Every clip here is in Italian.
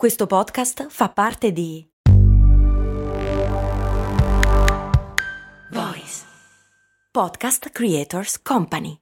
Questo podcast fa parte di Voice Podcast Creators Company.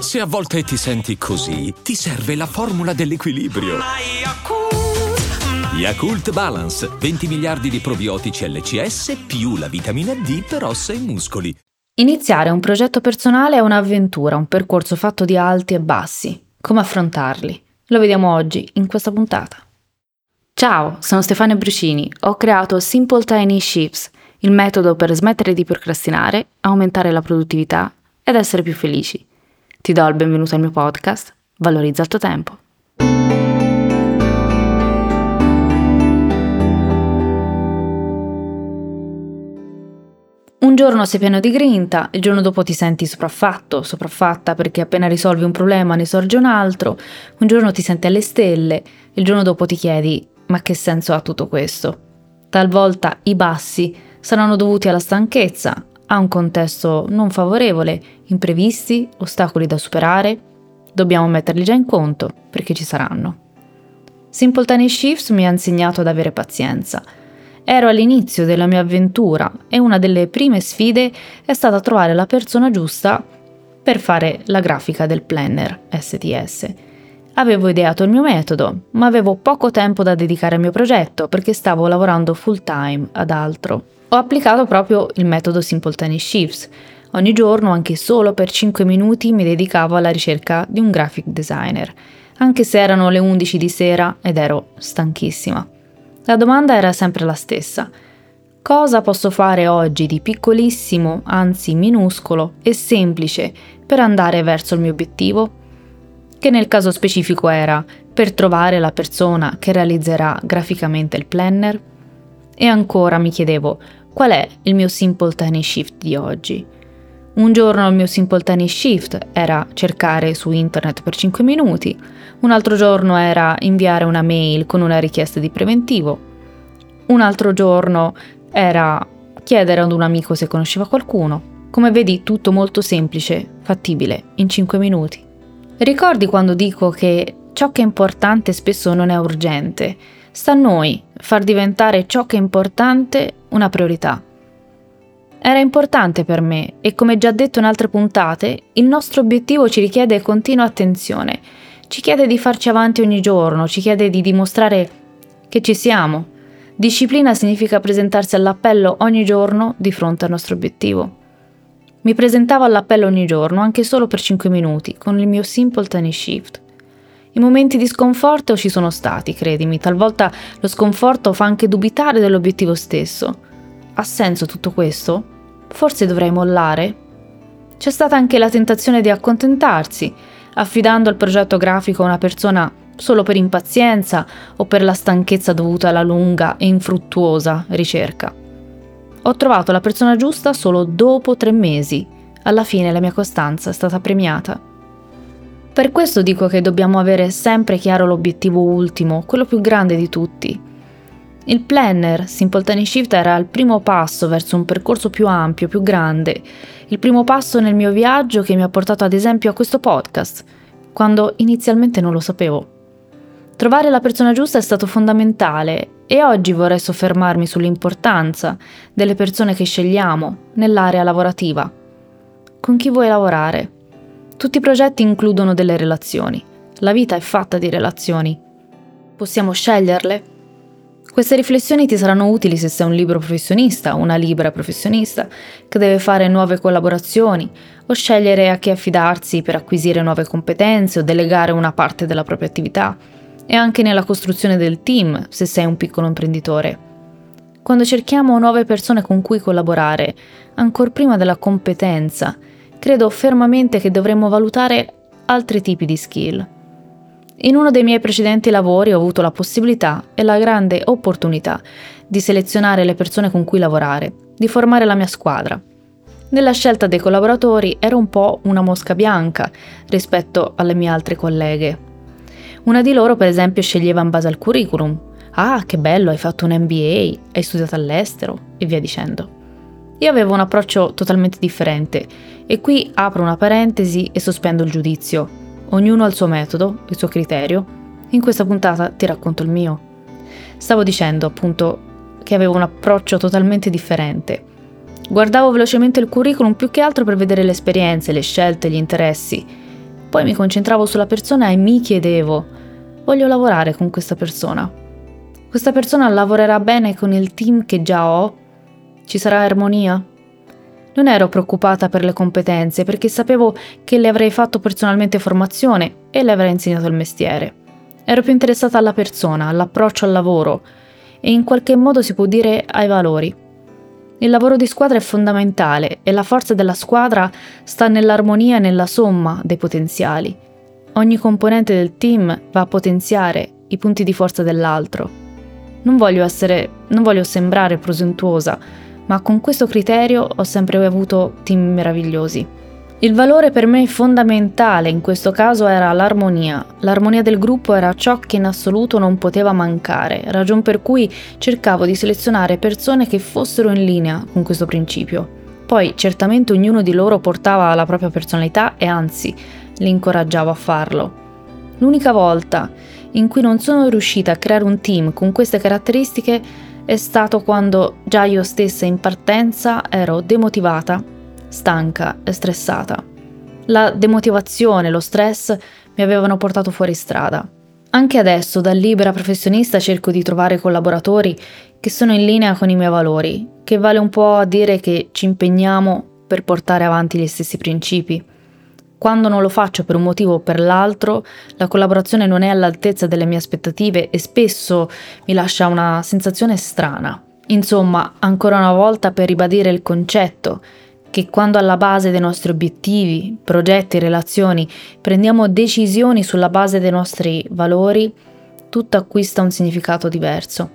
Se a volte ti senti così, ti serve la formula dell'equilibrio. Yakult Balance, 20 miliardi di probiotici LCS più la vitamina D per ossa e muscoli. Iniziare un progetto personale è un'avventura, un percorso fatto di alti e bassi. Come affrontarli? Lo vediamo oggi in questa puntata. Ciao, sono Stefania Brucini. Ho creato Simple Tiny Shifts, il metodo per smettere di procrastinare, aumentare la produttività ed essere più felici. Ti do il benvenuto al mio podcast. Valorizza il tuo tempo. Giorno sei pieno di grinta, il giorno dopo ti senti sopraffatto, sopraffatta perché appena risolvi un problema ne sorge un altro, un giorno ti senti alle stelle, il giorno dopo ti chiedi ma che senso ha tutto questo? Talvolta i bassi saranno dovuti alla stanchezza, a un contesto non favorevole, imprevisti, ostacoli da superare. Dobbiamo metterli già in conto perché ci saranno. Simple Tiny Shifts mi ha insegnato ad avere pazienza Ero all'inizio della mia avventura e una delle prime sfide è stata trovare la persona giusta per fare la grafica del planner STS. Avevo ideato il mio metodo, ma avevo poco tempo da dedicare al mio progetto perché stavo lavorando full time ad altro. Ho applicato proprio il metodo Simple Tiny Shifts. Ogni giorno, anche solo per 5 minuti, mi dedicavo alla ricerca di un graphic designer, anche se erano le 11 di sera ed ero stanchissima. La domanda era sempre la stessa. Cosa posso fare oggi di piccolissimo, anzi minuscolo e semplice per andare verso il mio obiettivo? Che nel caso specifico era per trovare la persona che realizzerà graficamente il planner? E ancora mi chiedevo qual è il mio simple tiny shift di oggi? Un giorno il mio simple tiny shift era cercare su internet per 5 minuti, un altro giorno era inviare una mail con una richiesta di preventivo, un altro giorno era chiedere ad un amico se conosceva qualcuno. Come vedi, tutto molto semplice, fattibile, in 5 minuti. Ricordi quando dico che ciò che è importante spesso non è urgente? Sta a noi far diventare ciò che è importante una priorità. Era importante per me e come già detto in altre puntate, il nostro obiettivo ci richiede continua attenzione, ci chiede di farci avanti ogni giorno, ci chiede di dimostrare che ci siamo. Disciplina significa presentarsi all'appello ogni giorno di fronte al nostro obiettivo. Mi presentavo all'appello ogni giorno, anche solo per 5 minuti, con il mio Simple Tiny Shift. I momenti di sconforto ci sono stati, credimi, talvolta lo sconforto fa anche dubitare dell'obiettivo stesso. Ha senso tutto questo? Forse dovrei mollare? C'è stata anche la tentazione di accontentarsi, affidando il progetto grafico a una persona solo per impazienza o per la stanchezza dovuta alla lunga e infruttuosa ricerca. Ho trovato la persona giusta solo dopo tre mesi. Alla fine la mia costanza è stata premiata. Per questo dico che dobbiamo avere sempre chiaro l'obiettivo ultimo, quello più grande di tutti, il planner Simple Tiny Shift era il primo passo verso un percorso più ampio, più grande, il primo passo nel mio viaggio che mi ha portato ad esempio a questo podcast, quando inizialmente non lo sapevo. Trovare la persona giusta è stato fondamentale e oggi vorrei soffermarmi sull'importanza delle persone che scegliamo nell'area lavorativa. Con chi vuoi lavorare? Tutti i progetti includono delle relazioni. La vita è fatta di relazioni. Possiamo sceglierle? Queste riflessioni ti saranno utili se sei un libro professionista, una libera professionista, che deve fare nuove collaborazioni o scegliere a chi affidarsi per acquisire nuove competenze o delegare una parte della propria attività, e anche nella costruzione del team se sei un piccolo imprenditore. Quando cerchiamo nuove persone con cui collaborare, ancora prima della competenza, credo fermamente che dovremmo valutare altri tipi di skill. In uno dei miei precedenti lavori ho avuto la possibilità e la grande opportunità di selezionare le persone con cui lavorare, di formare la mia squadra. Nella scelta dei collaboratori ero un po' una mosca bianca rispetto alle mie altre colleghe. Una di loro, per esempio, sceglieva in base al curriculum. Ah, che bello, hai fatto un MBA, hai studiato all'estero e via dicendo. Io avevo un approccio totalmente differente e qui apro una parentesi e sospendo il giudizio Ognuno ha il suo metodo, il suo criterio. In questa puntata ti racconto il mio. Stavo dicendo appunto che avevo un approccio totalmente differente. Guardavo velocemente il curriculum più che altro per vedere le esperienze, le scelte, gli interessi. Poi mi concentravo sulla persona e mi chiedevo, voglio lavorare con questa persona. Questa persona lavorerà bene con il team che già ho? Ci sarà armonia? Non ero preoccupata per le competenze perché sapevo che le avrei fatto personalmente formazione e le avrei insegnato il mestiere. Ero più interessata alla persona, all'approccio al lavoro e in qualche modo si può dire ai valori. Il lavoro di squadra è fondamentale e la forza della squadra sta nell'armonia e nella somma dei potenziali. Ogni componente del team va a potenziare i punti di forza dell'altro. Non voglio essere, non voglio sembrare presuntuosa, ma con questo criterio ho sempre avuto team meravigliosi. Il valore per me fondamentale in questo caso era l'armonia. L'armonia del gruppo era ciò che in assoluto non poteva mancare, ragion per cui cercavo di selezionare persone che fossero in linea con questo principio. Poi certamente ognuno di loro portava la propria personalità e anzi li incoraggiavo a farlo. L'unica volta in cui non sono riuscita a creare un team con queste caratteristiche è stato quando già io stessa in partenza ero demotivata, stanca e stressata. La demotivazione e lo stress mi avevano portato fuori strada. Anche adesso, da libera professionista, cerco di trovare collaboratori che sono in linea con i miei valori, che vale un po' a dire che ci impegniamo per portare avanti gli stessi principi. Quando non lo faccio per un motivo o per l'altro, la collaborazione non è all'altezza delle mie aspettative e spesso mi lascia una sensazione strana. Insomma, ancora una volta per ribadire il concetto che quando alla base dei nostri obiettivi, progetti, relazioni prendiamo decisioni sulla base dei nostri valori, tutto acquista un significato diverso.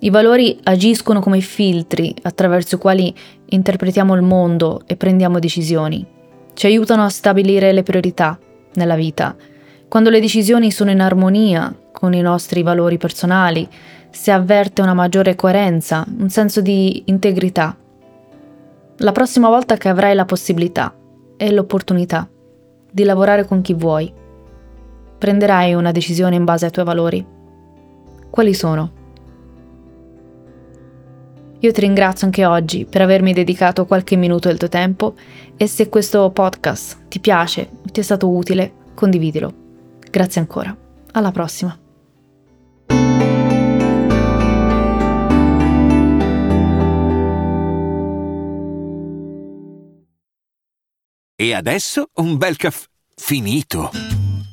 I valori agiscono come filtri attraverso i quali interpretiamo il mondo e prendiamo decisioni ci aiutano a stabilire le priorità nella vita. Quando le decisioni sono in armonia con i nostri valori personali, si avverte una maggiore coerenza, un senso di integrità. La prossima volta che avrai la possibilità e l'opportunità di lavorare con chi vuoi, prenderai una decisione in base ai tuoi valori. Quali sono? Io ti ringrazio anche oggi per avermi dedicato qualche minuto del tuo tempo e se questo podcast ti piace ti è stato utile, condividilo. Grazie ancora. Alla prossima. E adesso un bel caffè finito.